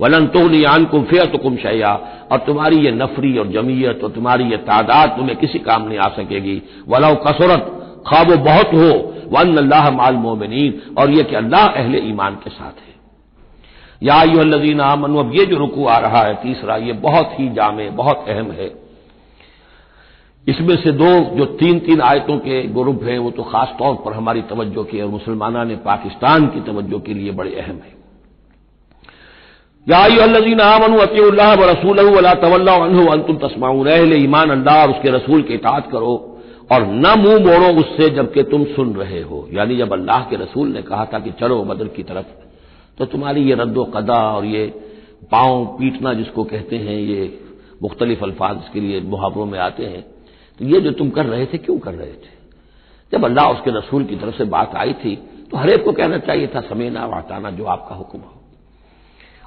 वलन तो नियान कुम फेत कुम शया और तुम्हारी ये नफरी और जमीयत और तुम्हारी ये तादाद तुम्हें किसी काम नहीं आ सकेगी। वलाउ कसरत खाबो बहुत हो वन अल्लाह माल मोमिनीन। और यह कि अल्लाह अहले ईमान के साथ है। या यूल्लजीन आमन, अब ये जो रुकू आ रहा है तीसरा, ये बहुत ही जामे, बहुत अहम है। इसमें से दो, जो तीन तीन आयतों के ग्रुप हैं, वो तो खास तौर पर हमारी तवज्जो की और मुसलमाना ने पाकिस्तान की तवज्जो के लिए बड़े अहम है। याजीन आमन ईमान अल्लाह उसके रसूल के इतात करो और न मुँह मोड़ो उससे जबकि तुम सुन रहे हो। यानी जब अल्लाह के रसूल ने कहा था कि चलो बदर की तरफ़ तो तुम्हारी ये रद्दो कदा और ये पाँव पीटना जिसको कहते हैं, ये मुख्तलिफ़ अल्फाज के लिए मुहावरों में आते हैं। तो ये जो तुम कर रहे थे, क्यों कर रहे थे? जब अल्लाह उसके रसूल की तरफ़ से बात आई थी तो हरेक को कहना चाहिए था समेना वाताना जो आपका हुक्म हो।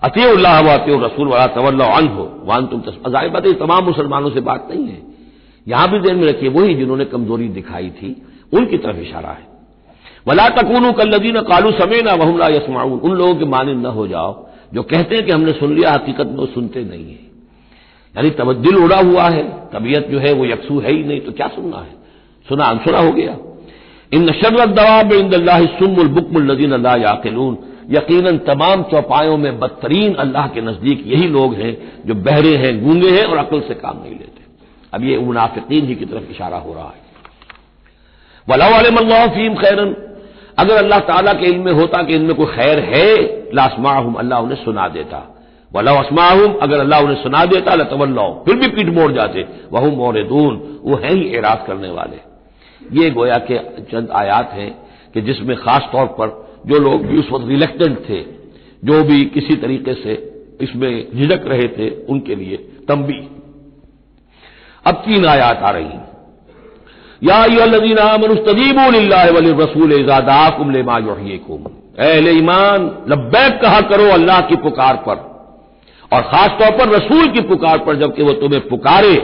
अतील्लाह अती रसूल वाला तवल्ला अन हो वान तुम अजाय बात, तमाम मुसलमानों से बात नहीं है। यहाँ भी देर में रखिए, वही जिन्होंने कमज़ोरी दिखाई थी, उनकी तरफ़ इशारा है। वला तकून कल्लदीन कालू समेना वहमला यसमाउन उन लोगों के माने न हो जाओ, जो कहते हैं कि हमने सुन लिया, हकीकत में वो सुनते नहीं है। यानी तबद्दिल उड़ा हुआ है, तबीयत जो है वो यकसू है ही नहीं तो क्या सुनना है? सुना, अनसुना हो गया। इन शर्रत दवाब इंदल्ला सुमुल बुकमुल नदीन अल्लाह याकिलून। यकीनन तमाम चौपायों में बदतरीन अल्लाह के नज़दीक यही लोग हैं जो बहरे हैं, गूँगे हैं और अकल से काम नहीं लेते। अब ये मुनाफिकीन ही की तरफ़ इशारा हो रहा है। वला फीम खैरन। अगर अल्लाह ताला के इल्म होता कि इनमें कोई खैर है, लासमाहम अल्लाह उन्हें सुना देता। वला असमाहम अगर अल्लाह उन्हें सुना देता लतवल्लाओ फिर भी पीठ मोड़ जाते। वह मोरदून, वो है ही एराज करने वाले। ये गोया के चंद आयात हैं कि जिसमें खास तौर पर जो लोग भी उस वक्त रिलेक्टेंट थे, जो भी किसी तरीके से इसमें झिझक रहे थे, उनके लिए तंबी। अब तीन आयात आ रही हैं। या मनुस्तजीबुल रसूल इजादाकुम ले मायुम अहले ईमान, लब्बैक कहा करो अल्लाह की पुकार पर। और खासतौर पर रसूल की पुकार पर, जबकि वो तुम्हें पुकारे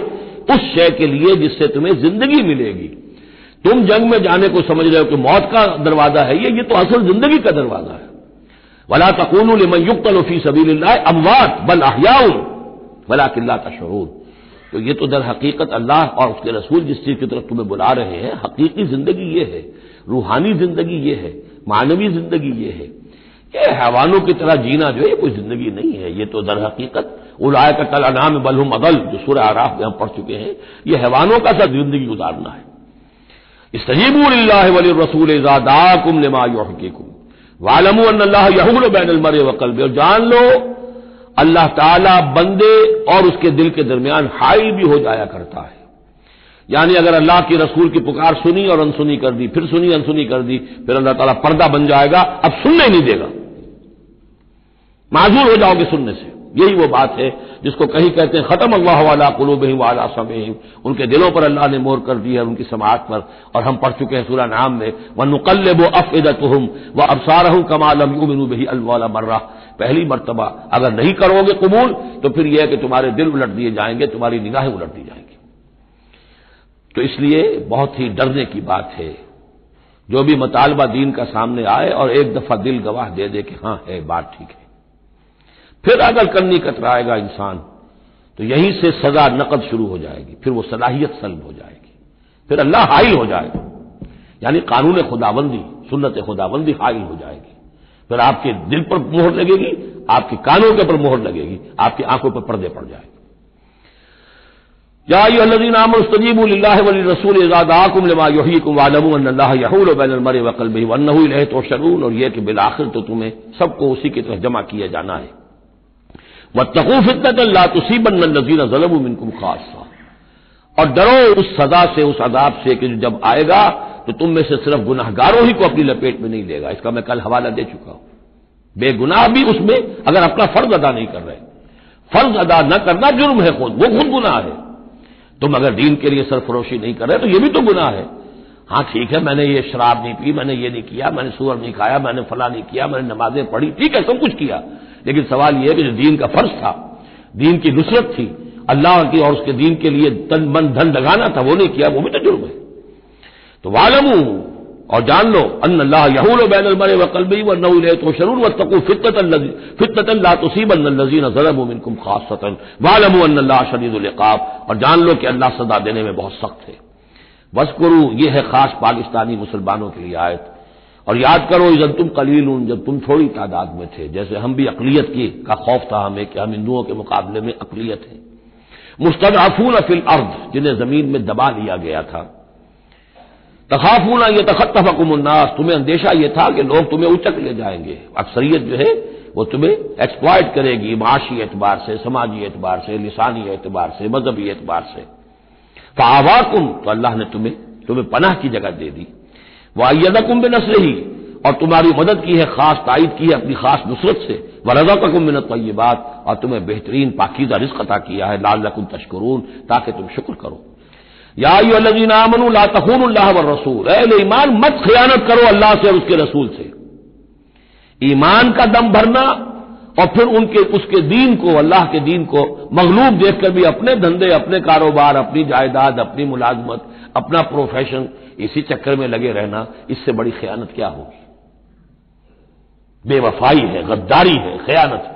उस शय के लिए जिससे तुम्हें ज़िंदगी मिलेगी। तुम जंग में जाने को समझ रहे हो कि मौत का दरवाज़ा है ये ये तो असल ज़िंदगी का दरवाज़ा है। वला तकून युक्त लफी सबील अमवात बल अहियाउन वला किल्ला का शहूर तो ये तो दर हकीकत अल्लाह और उसके रसूल जिस चीज़ की तरफ़ तुम्हें बुला रहे हैं, हकीकी ज़िंदगी ये है, रूहानी ज़िंदगी ये है, मानवी ज़िंदगी ये है। ये हैवानों की तरह जीना जो है कोई ज़िंदगी नहीं है, ये तो दर हकीकत। उलाय का कल अनाम बलहुम अदल, जो सुर आराफ में हम पढ़ चुके हैं, ये हैवानों का सा ज़िंदगी गुजारना है। वली रसूल ज़ादाकुम लमा युहकीकुम वालमू अल्लाह यहूल मरे वकल और जान लो अल्लाह ताला बंदे और उसके दिल के दरमियान हाई भी हो जाया करता है यानी अगर अल्लाह की रसूल की पुकार सुनी और अनसुनी कर दी फिर सुनी अनसुनी कर दी फिर अल्लाह ताला पर्दा बन जाएगा अब सुनने ही नहीं देगा माजूर हो जाओगे सुनने से यही वो बात है जिसको कहीं कहते हैं, खत्म अल्लाह वाला कुलूब वाला समय उनके दिलों पर अल्लाह ने मोर कर दी है उनकी समात पर। और हम पढ़ चुके हैं सूरा नाम में व नुकल वो अफदत हम व अबसार हूँ बही अल्वाला मर्रा। पहली मरतबा, अगर नहीं करोगे कबूल तो फिर यह है कि तुम्हारे दिल उलट दिए जाएँगे, तुम्हारी निगाहें उलट दी जाएँगी। तो इसलिए बहुत ही डरने की बात है, जो भी मतालबा दीन का सामने आए और एक दफ़ा दिल गवाह दे दे कि हाँ, है बात ठीक है। फिर अगर करनी कतराएगा इंसान तो यहीं से सजा नकद शुरू हो जाएगी, फिर वो सलाहियत सल्ब हो जाएगी, फिर अल्लाह हाइल हो जाएगा। यानी कानून खुदाबंदी, सुन्नत खुदाबंदी हाइल हो जाएगी। फिर आपके दिल पर मोहर लगेगी, आपके कानों के ऊपर मोहर लगेगी, आपकी आँखों पर पर्दे पड़ जाएँगे। याजीन आमस्तजीब वली रसूल इजादाकुम लमा यहीकुम वालमल्ला यहूल बैनमर वकल तो शरून और यह कि बिलाखिर तो तुम्हें सबको उसी की तरफ़ जमा किया जाना है। व तकू फितनत अल्लाह, तुसीबन नजीन जलम खासा और डरो उस सजा से, उस अदाब से कि जब आएगा तो तुम में से सिर्फ़ गुनाहगारों ही को अपनी लपेट में नहीं लेगा। इसका मैं कल हवाला दे चुका हूँ। बेगुनाह भी उसमें, अगर अपना फ़र्ज़ अदा नहीं कर रहे। फ़र्ज़ अदा न करना जुर्म है खुद, वो खुद गुनाह है। तुम अगर दीन के लिए सरफरोशी नहीं कर रहे तो ये भी तो गुनाह है। हाँ ठीक है, मैंने ये शराब नहीं पी, मैंने ये नहीं किया, मैंने सुअर नहीं खाया, मैंने फला नहीं किया, मैंने नमाजें पढ़ी, ठीक है, सब कुछ किया। लेकिन सवाल यह कि जो दीन का फ़र्ज़ था, दीन की नुसरत थी, अल्लाह की और उसके दीन के लिए तन, मन, धन लगाना था, वो नहीं किया, वो भी तो जुर्म है। तो वालमू, और जान लो अन अल्लाह यहूल बैन मरे व कलबी व नऊल तो शरून व तकू फितत ला तुसीबन नजीन खासतन। वालमू अन अल्लाह शदीदुल्क़ाब और जान लो कि अल्लाह सदा देने में बहुत सख्त है। बस करू ये है खास पाकिस्तानी मुसलमानों के लिए आयत। और याद करो जब तुम कलील उन जब तुम थोड़ी तादाद में थे, जैसे हम भी अकलीत की, का खौफ था हमें कि हम हिंदुओं के मुकाबले में अकलीत हैं। मुस्तफ़ून फिल अर्द, जिन्हें ज़मीन में दबा लिया गया था। तखाफूना ये तखतफकुमन्नास तुम्हें अंदेशा यह था कि लोग तुम्हें उचक ले जाएँगे। अक्सरियत जो है, वो तुम्हें एक्सप्लॉयट करेगी, माशी एतबार से, समाजी एतबार से, लिसानी एतबार से, मजहबी एतबार से। फावाकुम तो अल्लाह ने तुम्हें तुम्हें पनाह की जगह दे दी। वायदकुम बिन ही और तुम्हारी मदद की है, खास ताइद की है अपनी खास नुसरत से। व रजा तकुम मिनत ये बात और तुम्हें बेहतरीन पाकिजा रिस्क अता किया है लाल रकुम तशकरून, ताकि तुम शुक्र करो। याजीनामन व रसूल। ईमान मत खयानत करो अल्लाह से और उसके रसूल से। ईमान का दम भरना और फिर उनके, उसके दीन को, अल्लाह के दीन को मगलूब देखकर भी अपने धंधे, अपने कारोबार, अपनी जायदाद, अपनी मुलाजमत अपना प्रोफेशन इसी चक्कर में लगे रहना, इससे बड़ी खयानत क्या होगी? बेवफाई है, गद्दारी है, खयानत है।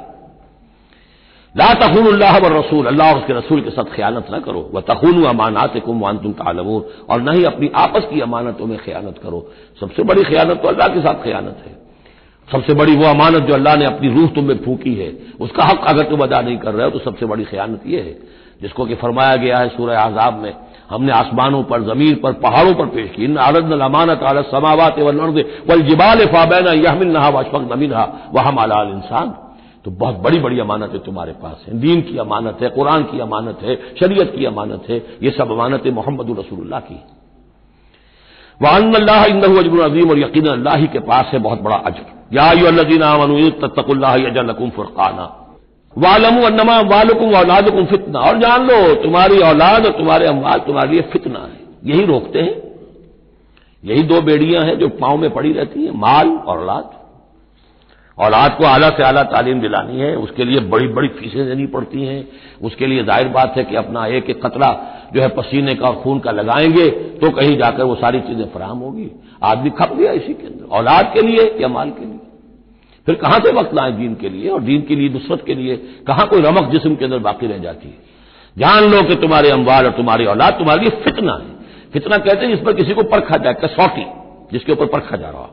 ला तखूनल्लाह व रसूल, अल्लाह उसके रसूल के साथ खयानत न करो। वह तखून अमानात कुम वान तुम तालमून, और न ही अपनी आपस की अमानतों में खयानत करो। सबसे बड़ी खयानत तो अल्लाह के साथ खयानत है। सबसे बड़ी वो अमानत जो अल्लाह ने अपनी रूह तुम्हें फूकी है, उसका हक अगर तुम अदा नहीं कर रहे हो तो सबसे बड़ी खयानत यह है, जिसको कि फरमाया गया है सूर्य आजाब में हमने आसमानों पर, ज़मीन पर, पहाड़ों पर पेश की। इन अमानत आल समावत वल जिबाल फाबैना यहमिन नहा वशफक नमीन वह हम अलाल इंसान। तो बहुत बड़ी बड़ी अमानतें तुम्हारे पास हैं। दीन की अमानत है, कुरान की अमानत है, शरीयत की अमानत है। ये सब अमानतें मोहम्मद रसूलुल्लाह की। वान अल्लाह इंदू अजीम और यकीन अल्लाह के पास है बहुत बड़ा अजर। याजीन तत्तकुल्लाकुम फुरकाना। वालमू अन्नमा वालकुम औलादकुम फितना। और जान लो, तुम्हारी औलाद और तुम्हारे अमवाल तुम्हारे लिए फितना है। यही रोकते हैं। यही दो बेड़ियाँ हैं जो पाँव में पड़ी रहती हैं, माल और औलाद। औलाद को आला से आला तालीम दिलानी है, उसके लिए बड़ी बड़ी फीसें देनी पड़ती हैं। उसके लिए ज़ाहिर बात है कि अपना एक एक कतरा जो है पसीने का और खून का लगाएँगे तो कहीं जाकर वो सारी चीज़ें फराम होगी। आदमी खप गया इसी के अंदर। औलाद के लिए या माल के लिए? फिर कहाँ से वक्त लाए दीन के लिए? और दीन के लिए, नुसरत के लिए, कहाँ कोई रमक जिसम के अंदर बाकी रह जाती है? जान लो कि तुम्हारे अम्बाल और तुम्हारी औलाद तुम्हारे लिए फितना है। फितना कहते हैं जिस पर किसी को परखा जाए कसौटी जिसके ऊपर परखा जा रहा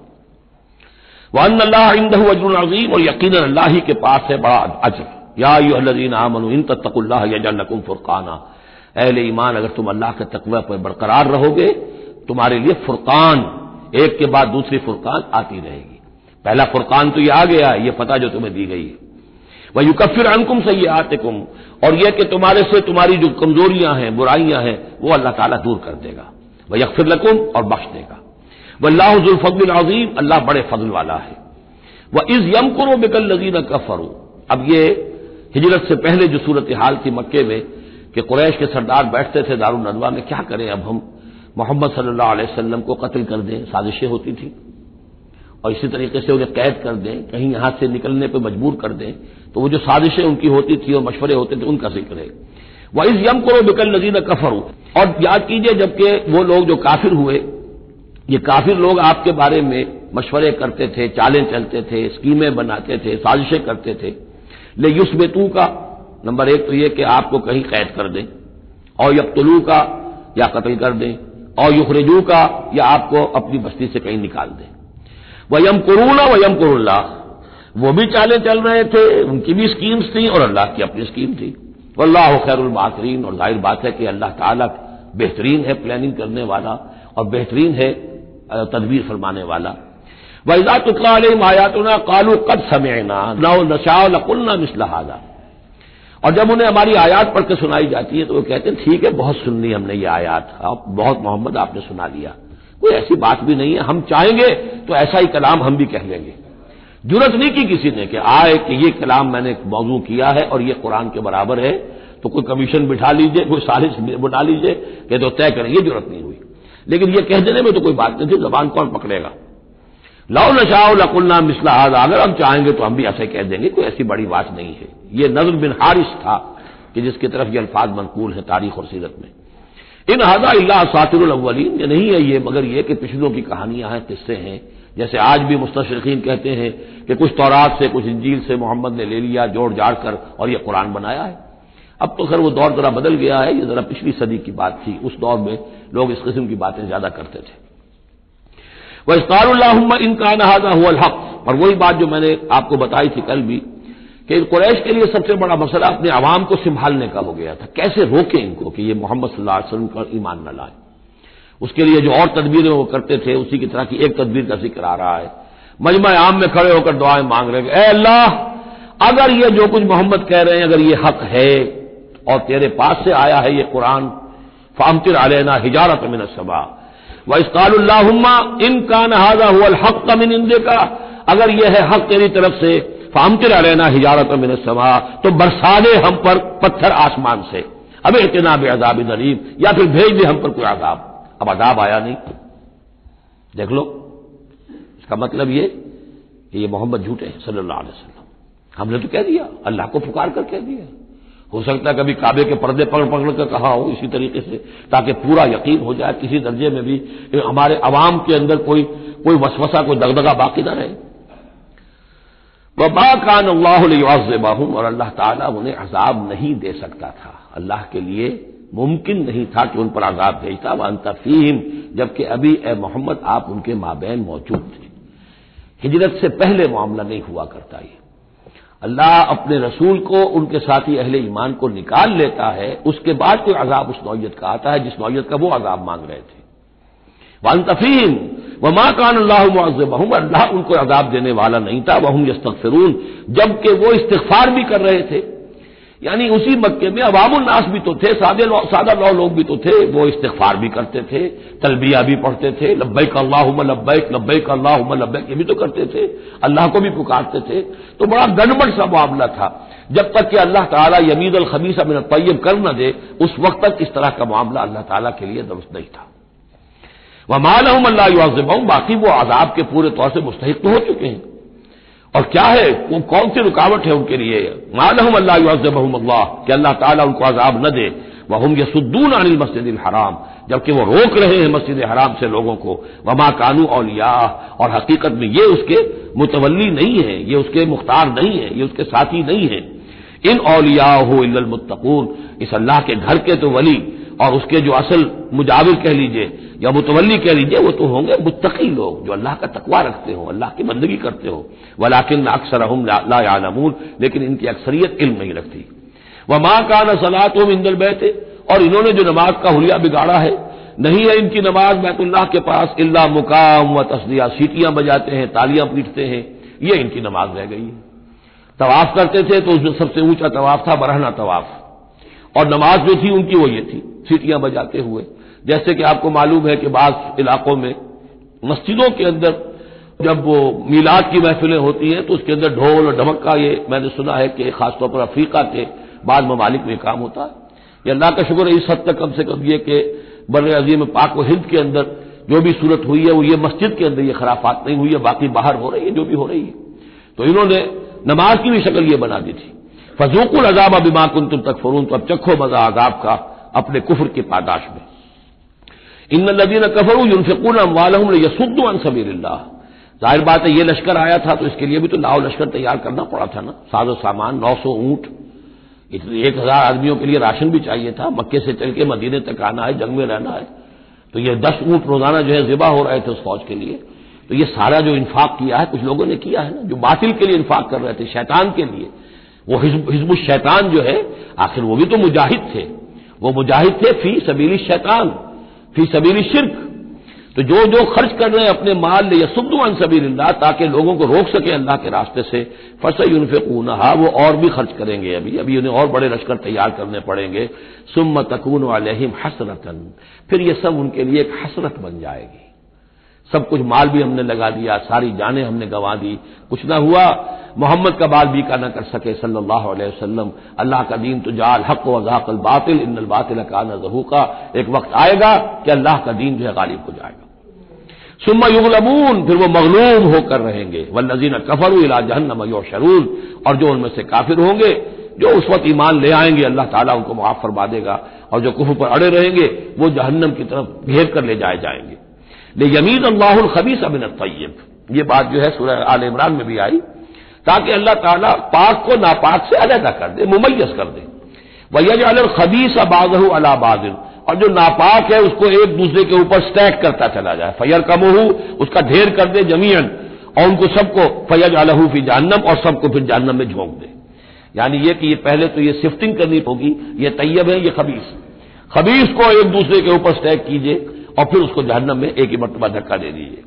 वन अल्लाह अजीम, और यकीन अल्लाह ही के पास है बड़ा अजर। याजीन आमन इन तकुल्ला यजनकुम फुरकाना। अहल ईमान, अगर तुम अल्लाह के तकवा पर बरकरार रहोगे, तुम्हारे लिए फुरकान, एक के बाद दूसरी फुरकान आती रहेगी। पहला फुरकान तो ये आ गया, ये पता जो तुम्हें दी गई वह युकफिर अनकुम से ये आते कुम और यह कि तुम्हारे से तुम्हारी जो कमजोरियाँ हैं, बुराइयाँ हैं, वो अल्लाह ताला दूर कर देगा। वह यकफिर लकुम और बख्श देगा। वल्लाफजल अजीम, अल्लाह बड़े फजल वाला है। वह इस यम करो बिकल नजीन कफरू। अब ये हिजरत से पहले जो सूरत हाल थी मक्के में, कि कुरैश के सरदार बैठते थे दारू नदवा में, क्या करें अब हम? मोहम्मद सल्लल्लाहु अलैहि को कत्ल कर दें, साजिशें होती थी। और इसी तरीके से उन्हें कैद कर दें, कहीं यहाँ से निकलने पर मजबूर कर दें तो वो जो साजिशें उनकी होती थी और मशवरे होते थे, उनका ज़िक्र है। वह इस यम करो बिकल नजीर कफर। हो और याद कीजिए, जबकि वो लोग जो काफिर हुए, ये काफिर लोग आपके बारे में मशवरे करते थे, चालें चलते थे, स्कीमें बनाते थे, साजिशें करते थे। ले युस बेतू का, नंबर एक तो यह कि आपको कहीं कैद कर दें, और यकतलू का या कत्ल कर दें, और युखरजू का या आपको अपनी बस्ती से कहीं निकाल दें। वयम करूना, वयम करुल्ला। वो भी चाले चल रहे थे, उनकी भी स्कीम्स थी और अल्लाह की अपनी स्कीम थी। वल्लाह खैरबातरीन और ज़ाहिर बात है कि अल्लाह ताला बेहतरीन है प्लानिंग करने वाला और बेहतरीन है तदबीर फरमाने वाला। वैजा तुतला आयातना कालू कद समेना नशा नकुलना मिसलहाजा और जब उन्हें हमारी आयात पढ़ के सुनाई जाती है तो वो कहते हैं, ठीक है, बहुत सुन ली हमने ये आयात। बहुत मोहम्मद आपने सुना लिया। कोई ऐसी बात भी नहीं है। हम चाहेंगे तो ऐसा ही कलाम हम भी कह लेंगे। ज़रूरत नहीं की किसी ने कि आए कि ये कलाम मैंने मौजू किया है और ये कुरान के बराबर है तो कोई कमीशन बिठा लीजिए, कोई साजिश बना लीजिए कि तो तय करें, ये ज़रूरत नहीं हुई। लेकिन ये कह देने में तो कोई बात नहीं थी, जबान कौन पकड़ेगा? लाओ नशाओ लकुल्ला मिसला अगर हम चाहेंगे तो हम भी ऐसे कह देंगे, कोई ऐसी बड़ी बात नहीं है। ये नज़र बिन हारिस था कि जिसकी तरफ़ ये अल्फाज मनकूल है तारीख और सीरत में। इन हजा अल्लाह सातिरअवलीन ये नहीं है ये, मगर ये कि पिछलों की कहानियाँ हैं, किस्से हैं। जैसे आज भी मुस्तशरकिन कहते हैं कि कुछ तौरात से, कुछ इंजील से मोहम्मद ने ले लिया, जोड़ जाड़ कर, और यह कुरान बनाया है। अब तो खैर वो दौर जरा बदल गया है, ये जरा पिछली सदी की बात थी। उस दौर में लोग इस किस्म की बातें ज़्यादा करते थे। वह इस्तार इनका नहाजा हुआ हक, और वही बात जो मैंने आपको बताई थी कल भी कि कुरैश के लिए सबसे बड़ा मसला अपने आवाम को संभालने का हो गया था। कैसे रोके इनको कि ये मोहम्मद वसल्लम का ईमान न लाए? उसके लिए जो और तदबीरें वो करते थे, उसी की तरह की एक तदबीर का ज़िक्र आ रहा है। मजमा आम में खड़े होकर दुआएँ मांग रहे हैं अल्लाह, अगर ये जो कुछ मोहम्मद कह रहे हैं, अगर ये हक है, और तेरे पास से आया है ये कुरान, फामतिर आलेना हिजारत मिन सबा व इसकाल्लाहुम्मा इन का नहाजा हुआ हक का मिन इंदे का अगर यह है हक तेरी तरफ़ से फामतिर अलेना हिजारत मिन समा तो बरसा दे हम पर पत्थर आसमान से। अब इतना बे अजाब नरीब या फिर भेज दे हम पर कोई आजाब अब अजाब आया नहीं। देख लो, इसका मतलब ये, कि ये मोहम्मद झूठे हैं, सल्लल्लाहु अलैहि वसल्लम। हमने तो कह दिया, अल्लाह को पुकार कर कह दिया। हो सकता है कभी काबे के पर्दे पकड़ पकड़ कर कहा हो इसी तरीके से, ताकि पूरा यकीन हो जाए, किसी दर्जे में भी हमारे अवाम के अंदर कोई कोई वसवसा, कोई दगदगा बाकी ना रहे। वबा कान अल्लाहबाहूम और अल्लाह ताला उन्हें अजाब नहीं दे सकता था। अल्लाह के लिए मुमकिन नहीं था कि उन पर आजाब भेजता। व अंतफीम जबकि अभी ए मोहम्मद, आप उनके माबेन मौजूद थे। हिजरत से पहले मामला नहीं हुआ करता ये। अल्लाह अपने रसूल को, उनके साथी अहले ईमान को निकाल लेता है। उसके बाद कोई अजाब उस नौयत का आता है, जिस नौयत का वो अजाब मांग रहे थे। वन तफीम व माँ कान अल्लाह मुआजबहम अल्लाह उनको अजाब देने वाला नहीं था वहम यस्तफरून जबकि वो इस्तफार भी कर रहे थे। यानी उसी मक्के में अवामुलनास भी तो थे, सादे सादा लौ लोग भी तो थे, वो इस्तफार भी करते थे, तलबिया भी पढ़ते थे, लब्बैक अल्लाह लब्बैक लब्बैक अल्लाह लब्बैक, ये भी तो करते थे, अल्लाह को भी पुकारते थे। तो बड़ा गड़बड़ सा मामला था, जब तक कि अल्लाह ताला यमीद अल खबीसा मिन तैयब कर न दे, उस वक्त तक इस तरह का मामला अल्लाह ताला के लिए दुरुस्त नहीं था। वह मालहम अल्लाह बाकी वो आजाब के पूरे तौर से मुस्तक तो हो चुके हैं। और क्या है, वो कौन सी रुकावट है उनके लिए? मालहम अल्लाह अल्लाह, कि अल्लाह ताला उनको अजाब न दे। वह हम यसुद्दून अनिल मस्जिद हराम, जबकि वो रोक रहे हैं मस्जिद हराम से लोगों को। वमा कानू औलिया, और हकीकत में ये उसके मुतवली नहीं है, ये उसके मुख्तार नहीं है, ये उसके साथी नहीं है। इन औलिया हो इलमुत्तकून इस अल्लाह के घर के तो वली और उसके जो असल मुजाविर कह लीजिए, या मुतवली कह लीजिए, वो तो होंगे मुत्तकी लोग, जो अल्लाह का तकवा रखते हो, अल्लाह की बंदगी करते हो। वलाकिन अक्सर हम लामून लेकिन इनकी अक्सरियत इल्म नहीं रखती। वह माँ का न सलात हो इंदल बैठे और इन्होंने जो नमाज़ का हुलिया बिगाड़ा है, नहीं है इनकी नमाज़ बैतुल्लाह के पास, इल्ला मुकाम व तस्दिया, सीटियाँ बजाते हैं, तालियाँ पीटते हैं, ये इनकी नमाज़ रह गई है। तवाफ करते थे तो उसमें सबसे ऊँचा तवाफ था, बरहना तवाफ। और नमाज़ जो थी, उनकी वो ये थी। सीटियाँ बजाते हुए। जैसे कि आपको मालूम है कि बाज इलाकों में मस्जिदों के अंदर जब वो मीलाद की महफिलें होती हैं तो उसके अंदर ढोल और ढमक का ये मैंने सुना है कि खासतौर पर अफ्रीका के बाद ममालिक में काम होता है। ये अल्लाह का शुक्र है इस हद तक कम से कम ये कि बर अजीम पाक व हिंद के अंदर जो भी सूरत हुई है, वो ये मस्जिद के अंदर ये खराफात नहीं हुई है, बाकी बाहर हो रही है, जो भी हो रही है। तो इन्होंने नमाज़ की भी शक्ल ये बना दी थी। फजूकुल अजाब अबिमा कुन तुम तक फरून तो अब चखो मज़ा आजाब का अपने कुफर की पादाश में। इन लदीन कफरू यूनफिकून अम्वालहम यसुद्दन सबील्ला ज़ाहिर बात है, ये लश्कर आया था तो इसके लिए भी तो लाओ लश्कर तैयार करना पड़ा था ना। साजो सामान, नौ सौ ऊँट, इतने एक हज़ार आदमियों के लिए राशन भी चाहिए था। मक्के से चल के मदीने तक आना है, जंग में रहना है। तो ये दस ऊँट रोज़ाना जो है जिबा हो रहे थे उस फौज के लिए। तो ये सारा जो इन्फाक किया है, कुछ लोगों ने किया है ना, जो बातिल के लिए इन्फाक कर रहे थे, शैतान के लिए। वो हिजब शैतान जो है, आखिर वो भी तो मुजाहिद थे। वो मुजाहिद थे, फ़ी सबीली शैतान, फ़ी सबीली शिरक। तो जो जो खर्च कर रहे हैं अपने माल ले या सुबुअन सबील्ला ताकि लोगों को रोक सके अल्लाह के रास्ते से, फस यूनफूनहा वो और भी खर्च करेंगे अभी। अभी उन्हें और बड़े लश्कर तैयार करने पड़ेंगे। सुम तकून वालहिम हसरतन। फिर ये सब उनके लिए एक हसरत बन जाएगी। सब कुछ माल भी हमने लगा दिया, सारी जानें हमने गंवा दी। कुछ ना हुआ, मोहम्मद का बाल भी का न कर सके, सल्लल्लाहु अलैहि वसल्लम। अल्लाह का दीन तो जाल, हक वजाकल बातिल इन बातिल का न जहूका। एक वक्त आएगा कि अल्लाह का दीन जो है गालिब हो जाएगा। सुम्मा युगलबून, फिर वो मगलूम होकर रहेंगे। वल्लजीन कफरू इला जहन्नम शरून और जो उनमें से काफिर होंगे, जो उस वक्त ईमान ले आएँगे, अल्लाह ताला उनको मुआफ फरमा देगा। और जो कुफर पर अड़े रहेंगे, वो जहन्नम की तरफ़ घेर कर ले जाए जाएँगे। ले यमीद अल्लाहुल खबीस अबिन तय्यब। ये बात जो है सूरह आल इमरान में भी आई, ताकि अल्लाह ताला पाक को नापाक से अलहदा कर दे मुमैस कर दे। वैज अल खबीस अबाजहू अला और जो नापाक है, उसको एक दूसरे के ऊपर स्टैक करता चला जाए। फयर कमोहू उसका ढेर कर दे ज़मीन और उनको सबको फैज अलहू फ़ी जहन्नम, और सबको फिर जहन्नम में झोंक दे। यानी ये कि ये पहले तो ये शिफ्टिंग करनी होगी, ये तैयब है, ये खबीस। खबीस को एक दूसरे के ऊपर स्टैक कीजिए। और फिर उसको जहन्नम में एक ही मरतबा धक्का दे दीजिए।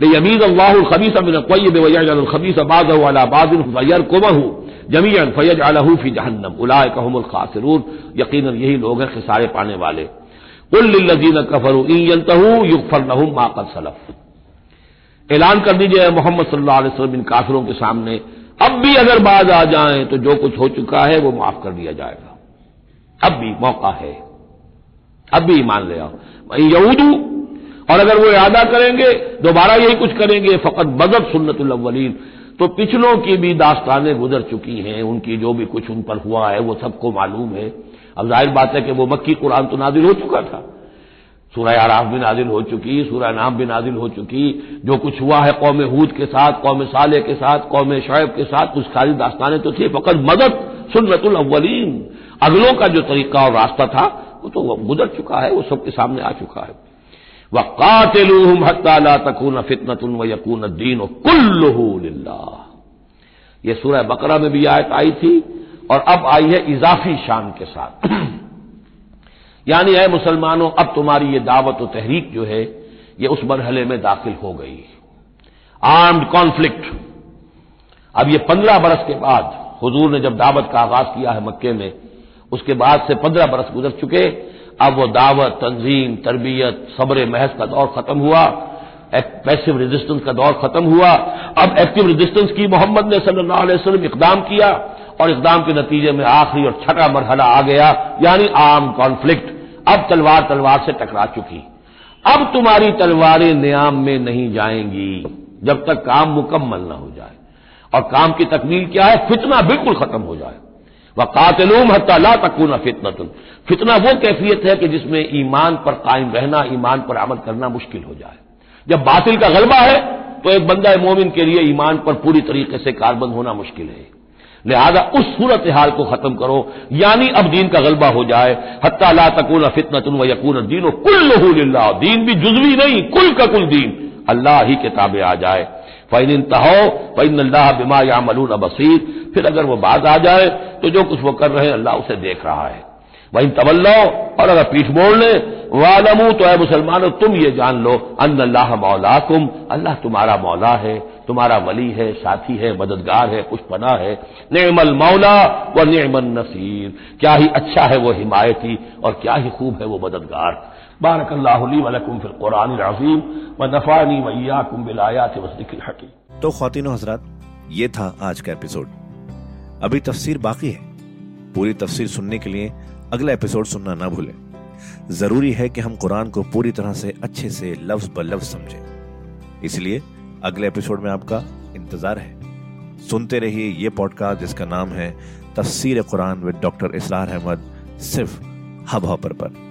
ले यमीद अल्लाह खबीस अमिन तयब खबीस अबाद बादिन कोमहू ज़मीन फैज अलहू फ़ी जहन्नम उलाय कहमुल यकीन यही लोग हैं खिसारे पाने वाले। उल्लजीन कफरू ईतहू युगफर माकद सलफ। ऐलान कर दीजिए मोहम्मद सल्लल्लाहु इन काफिरों के सामने। अब भी अगर बाज आ जाए तो जो कुछ हो चुका है वो माफ़ कर दिया जाएगा। अब भी मौका है। अब भी ईमान ले आओ यहूदू, और अगर वो इरादा करेंगे, दोबारा यही कुछ करेंगे, फकत बदत सुन्नतुल्लवलीन तो पिछलों की भी दास्तानें गुजर चुकी हैं, उनकी जो भी कुछ उन पर हुआ है, वो सबको मालूम है। अब ज़ाहिर बात है कि वो मक्की कुरान तो नाजिल हो चुका था। सूरह आराफ भी नाजिल हो चुकी, सूरह नाम भी नाजिल हो चुकी। जो कुछ हुआ है कौम हूद के साथ, कौम साले के साथ, कौम शैब के साथ कुछ सारी दास्तानें तो थी, फकत मदद सुन्नतुल अगलों का जो तरीका और रास्ता था वो तो गुजर चुका है, वो सबके सामने आ चुका है। वह कातिलूहम हत्ताला तकून फितनतुन व यकून दीन कुल्लुल्ला ये सूरह बकरा में भी आयत आई थी और अब आई है इजाफी शान के साथ। यानी है मुसलमानों, अब तुम्हारी ये दावत और तहरीक जो है, ये उस मरहले में दाखिल हो गई। Armed conflict. अब ये पंद्रह बरस के बाद हुजूर ने जब दावत का आगाज़ किया है मक्के में उसके बाद से पंद्रह बरस गुजर चुके। अब वो दावत, तंजीम, तरबियत, सब्र, महज का दौर खत्म हुआ। पैसिव रेजिस्टेंस का दौर खत्म हुआ। अब एक्टिव रेजिस्टेंस की मोहम्मद ने सल्लल्लाहु इकदाम किया और इकदाम के नतीजे में आखिरी और छठा मरहला आ गया, यानी आम कॉन्फ्लिक्ट अब तलवार तलवार से टकरा चुकी। अब तुम्हारी तलवारें न्याम में नहीं जाएँगी, जब तक काम मुकम्मल न हो जाए। और काम की तकमील क्या है? फितना बिल्कुल खत्म हो जाए। वह कातिलूम हत्या तकून फितनतुन। फितना वो कैफियत है कि जिसमें ईमान पर कायम रहना, ईमान पर अमल करना मुश्किल हो जाए। जब बातिल का गलबा है तो एक बंदा मोमिन के लिए ईमान पर पूरी तरीके से कारबंद होना मुश्किल है। लिहाजा उस सूरत हाल को खत्म करो, यानी अब दीन का गलबा हो जाए। हत्या ला तकून फितनतुन व यकून दीन। कुल दीन भी जुजवी नहीं, कुल का कुल दीन। अल्लाह ही किताबें आ जाए। फ़ैन तहो फ़ैन अल्लाह बिमा या मलून बसीर। फिर अगर वो बात आ जाए तो जो कुछ वो कर रहे हैं, अल्लाह उसे देख रहा है। वही तवल्लो और अगर पीठ मोड़ लें, वालमू तो है मुसलमानों, तुम ये जान लो अन अल्लाह मौला तुम अल्लाह तुम्हारा मौला है, तुम्हारा वली है, साथी है, मददगार है कुछ पना है। नेमल मौला व नेमन नसीर। क्या ही अच्छा है वो हिमायती, और क्या ही खूब है वो मददगार। बारक वलकुम फिल कुरान अजीम व नफ़ानी वैयाकुम बिलायात वसदिक हकीम। तो खातिन हजरात, ये था आज का एपिसोड। अभी तफसीर बाकी है। पूरी तफसीर सुनने के लिए अगला एपिसोड सुनना ना भूलें। ज़रूरी है कि हम कुरान को पूरी तरह से अच्छे से लफ्ज ब लफ्ज समझें। इसलिए अगले एपिसोड में आपका इंतज़ार है। सुनते रहिए ये पॉडकास्ट जिसका नाम है तफसीर Quran with doctor Israr Ahmad, सिर्फ़ हब हॉपर पर।